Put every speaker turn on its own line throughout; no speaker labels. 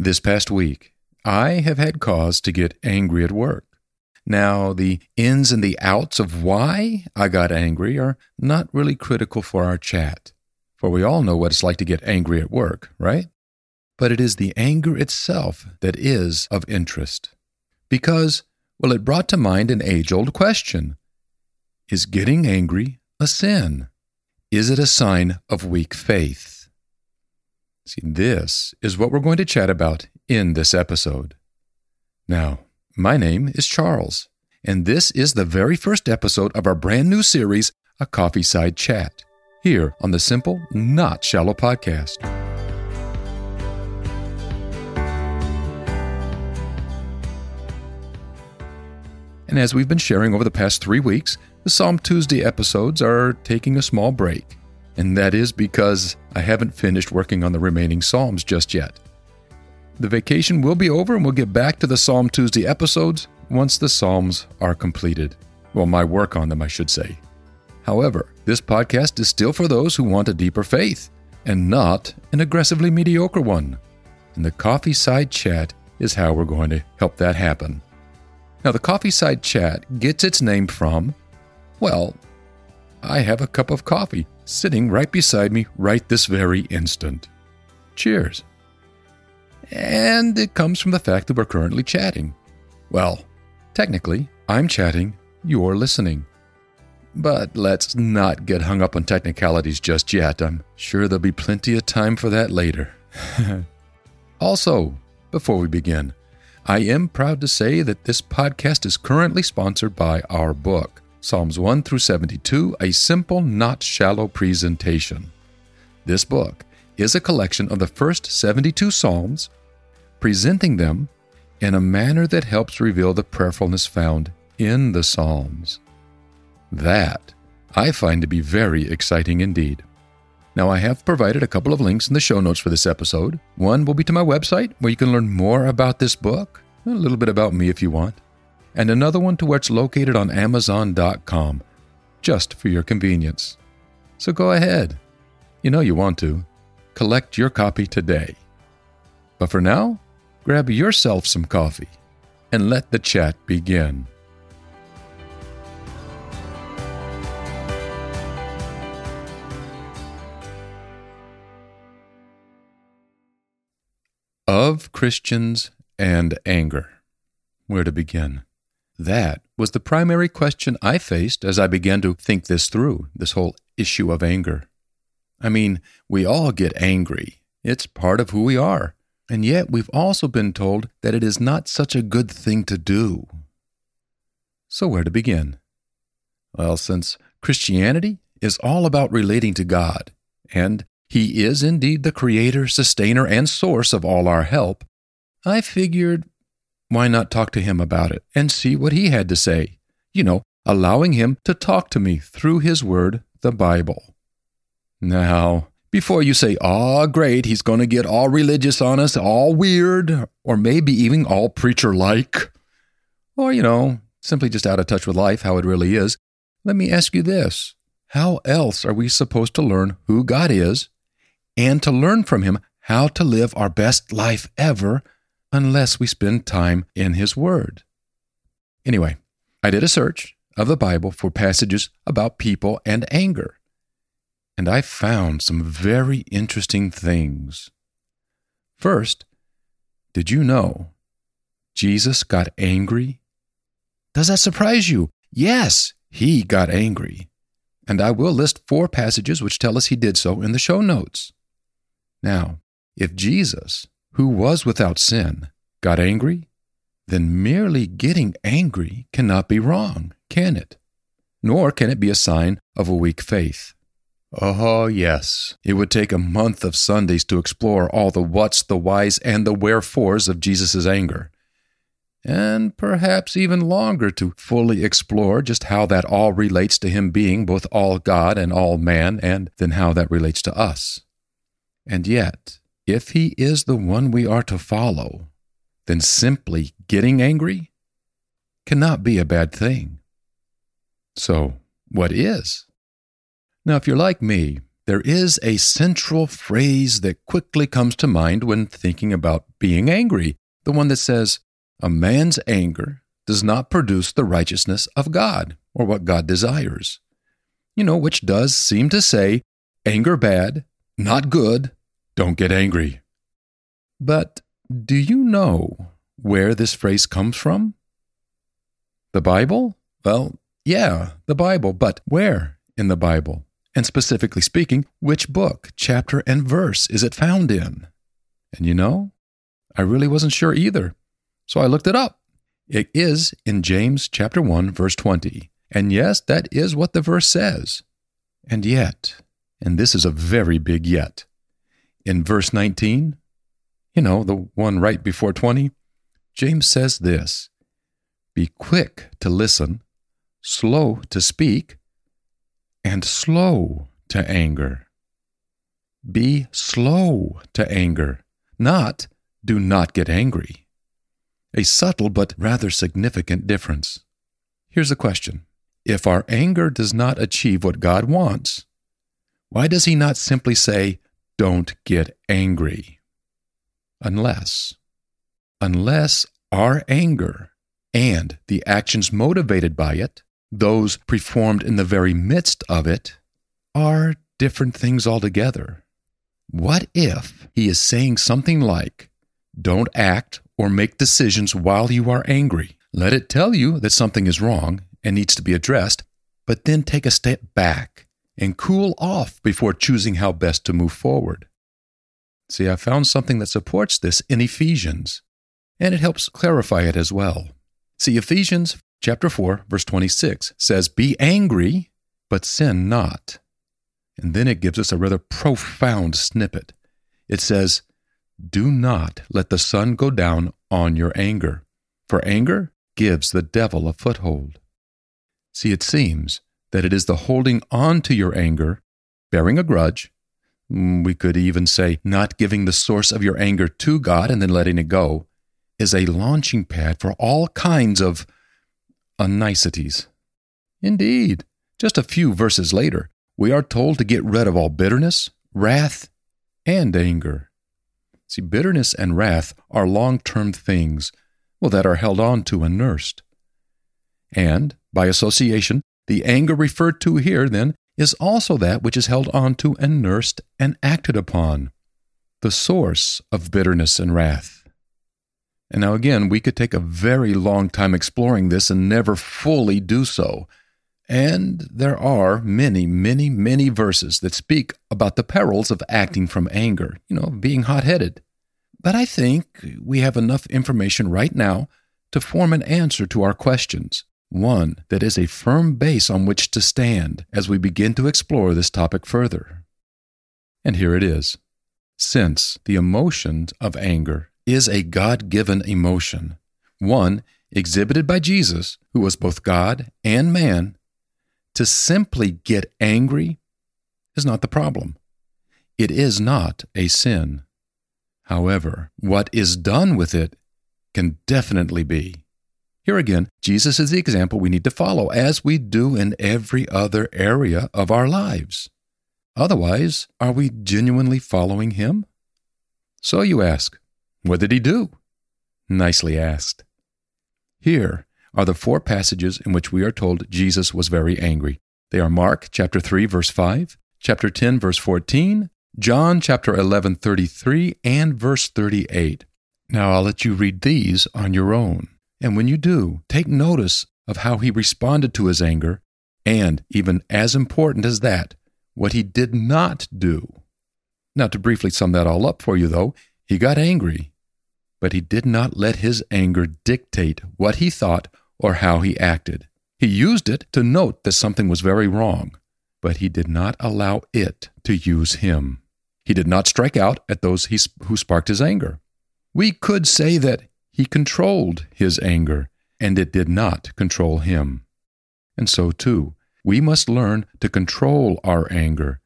This past week, I have had cause to get angry at work. Now, the ins and the outs of why I got angry are not really critical for our chat, for we all know what it's like to get angry at work, right? But it is the anger itself that is of interest. Because, well, it brought to mind an age old question Is getting angry a sin? Is it a sign of weak faith? See, this is what we're going to chat about in this episode. Now, my name is Charles, and this is the very first episode of our brand new series, A Coffee Side Chat, here on the Simple, Not Shallow podcast. And as we've been sharing over the past three weeks, the Psalm Tuesday episodes are taking a small break. And that is because I haven't finished working on the remaining Psalms just yet. The vacation will be over and we'll get back to the Psalm Tuesday episodes once the Psalms are completed. Well, my work on them, I should say. However, this podcast is still for those who want a deeper faith and not an aggressively mediocre one. And the Coffee Side Chat is how we're going to help that happen. Now, the Coffee Side Chat gets its name from, well, I have a cup of coffee sitting right beside me right this very instant. Cheers. And it comes from the fact that we're currently chatting. Well, technically, I'm chatting, you're listening. But let's not get hung up on technicalities just yet. I'm sure there'll be plenty of time for that later. also, before we begin, I am proud to say that this podcast is currently sponsored by our book, Psalms 1 through 72 A Simple, Not Shallow Presentation. This book is a collection of the first 72 Psalms presenting them in a manner that helps reveal the prayerfulness found in the Psalms. That I find to be very exciting indeed. Now, I have provided a couple of links in the show notes for this episode. One will be to my website, where you can learn more about this book, a little bit about me if you want, and another one to where it's located on Amazon.com, just for your convenience. So go ahead. You know you want to. Collect your copy today. But for now, grab yourself some coffee and let the chat begin. Of Christians and anger. Where to begin? That was the primary question I faced as I began to think this through, this whole issue of anger. I mean, we all get angry. It's part of who we are. And yet, we've also been told that it is not such a good thing to do. So, where to begin? Well, since Christianity is all about relating to God, and He is indeed the creator, sustainer, and source of all our help, I figured why not talk to Him about it and see what He had to say? You know, allowing Him to talk to me through His Word, the Bible. Now, before you say, oh, great, he's going to get all religious on us, all weird, or maybe even all preacher like, or, you know, simply just out of touch with life, how it really is, let me ask you this How else are we supposed to learn who God is and to learn from Him how to live our best life ever unless we spend time in His Word? Anyway, I did a search of the Bible for passages about people and anger and I found some very interesting things. First, did you know Jesus got angry? Does that surprise you? Yes, he got angry. And I will list four passages which tell us he did so in the show notes. Now, if Jesus, who was without sin, got angry, then merely getting angry cannot be wrong, can it? Nor can it be a sign of a weak faith. Oh, yes. It would take a month of Sundays to explore all the whats, the whys, and the wherefores of Jesus' anger. And perhaps even longer to fully explore just how that all relates to him being both all God and all man, and then how that relates to us. And yet, if he is the one we are to follow, then simply getting angry cannot be a bad thing. So, what is? Now, if you're like me, there is a central phrase that quickly comes to mind when thinking about being angry the one that says, A man's anger does not produce the righteousness of God or what God desires. You know, which does seem to say, anger bad, not good, don't get angry. But do you know where this phrase comes from? The Bible? Well, yeah, the Bible, but where in the Bible? And specifically speaking, which book, chapter, and verse is it found in? And you know, I really wasn't sure either. So I looked it up. It is in James chapter 1 verse 20. And yes, that is what the verse says. And yet, and this is a very big yet. In verse 19, you know, the one right before 20, James says this Be quick to listen, slow to speak, and slow to anger. Be slow to anger, not do not get angry. A subtle but rather significant difference. Here's a question If our anger does not achieve what God wants, why does He not simply say, Don't get angry? Unless, unless our anger and the actions motivated by it those performed in the very midst of it are different things altogether. What if he is saying something like, Don't act or make decisions while you are angry? Let it tell you that something is wrong and needs to be addressed, but then take a step back and cool off before choosing how best to move forward. See, I found something that supports this in Ephesians, and it helps clarify it as well. See, Ephesians chapter 4, verse 26 says, Be angry, but sin not. And then it gives us a rather profound snippet. It says, Do not let the sun go down on your anger, for anger gives the devil a foothold. See, it seems that it is the holding on to your anger, bearing a grudge, mm, we could even say not giving the source of your anger to God and then letting it go, is a launching pad for all kinds of unniceties. Indeed, just a few verses later, we are told to get rid of all bitterness, wrath, and anger. See, bitterness and wrath are long term things, well, that are held on to and nursed. And, by association, the anger referred to here, then, is also that which is held on to and nursed and acted upon, the source of bitterness and wrath. And now, again, we could take a very long time exploring this and never fully do so. And there are many, many, many verses that speak about the perils of acting from anger, you know, being hot headed. But I think we have enough information right now to form an answer to our questions, one that is a firm base on which to stand as we begin to explore this topic further. And here it is. Since the emotion of anger is a God given emotion, one exhibited by Jesus, who was both God and man. To simply get angry is not the problem. It is not a sin. However, what is done with it can definitely be. Here again, Jesus is the example we need to follow, as we do in every other area of our lives. Otherwise, are we genuinely following him? So you ask, what did he do? Nicely asked. Here are the four passages in which we are told Jesus was very angry. They are Mark chapter 3 verse 5, chapter 10 verse 14, John chapter 11 33 and verse 38. Now I'll let you read these on your own. And when you do, take notice of how he responded to his anger, and even as important as that, what he did not do. Now, to briefly sum that all up for you, though, he got angry, but he did not let his anger dictate what he thought or how he acted. He used it to note that something was very wrong, but he did not allow it to use him. He did not strike out at those he, who sparked his anger. We could say that he controlled his anger, and it did not control him. And so, too, we must learn to control our anger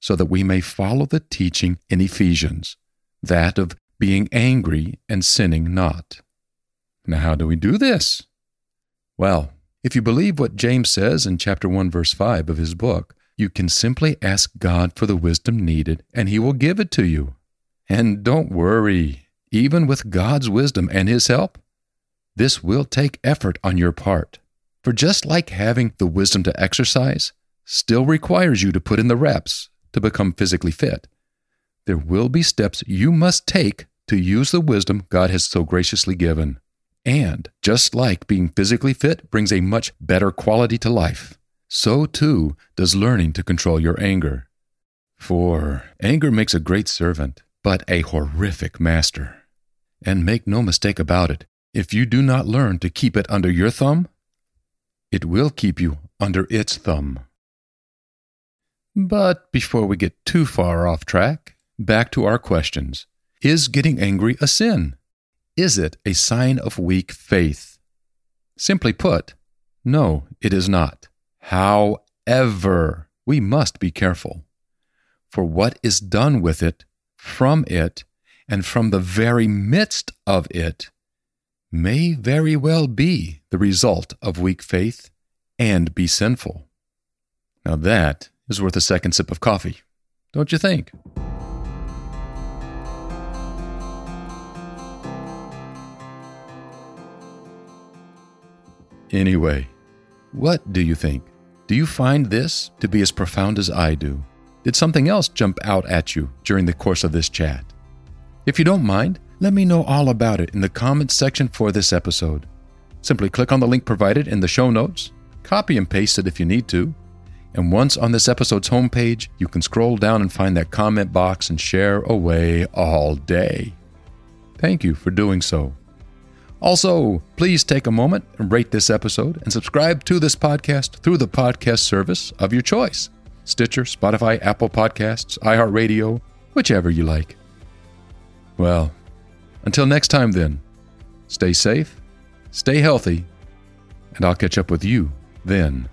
so that we may follow the teaching in Ephesians that of being angry and sinning not. Now, how do we do this? Well, if you believe what James says in chapter 1, verse 5 of his book, you can simply ask God for the wisdom needed and He will give it to you. And don't worry, even with God's wisdom and His help, this will take effort on your part. For just like having the wisdom to exercise still requires you to put in the reps to become physically fit, there will be steps you must take to use the wisdom God has so graciously given. And just like being physically fit brings a much better quality to life, so too does learning to control your anger. For anger makes a great servant, but a horrific master. And make no mistake about it, if you do not learn to keep it under your thumb, it will keep you under its thumb. But before we get too far off track, back to our questions. Is getting angry a sin? Is it a sign of weak faith? Simply put, no, it is not. However, we must be careful. For what is done with it, from it, and from the very midst of it may very well be the result of weak faith and be sinful. Now that is worth a second sip of coffee, don't you think? Anyway, what do you think? Do you find this to be as profound as I do? Did something else jump out at you during the course of this chat? If you don't mind, let me know all about it in the comments section for this episode. Simply click on the link provided in the show notes, copy and paste it if you need to, and once on this episode's homepage, you can scroll down and find that comment box and share away all day. Thank you for doing so. Also, please take a moment and rate this episode and subscribe to this podcast through the podcast service of your choice Stitcher, Spotify, Apple Podcasts, iHeartRadio, whichever you like. Well, until next time, then, stay safe, stay healthy, and I'll catch up with you then.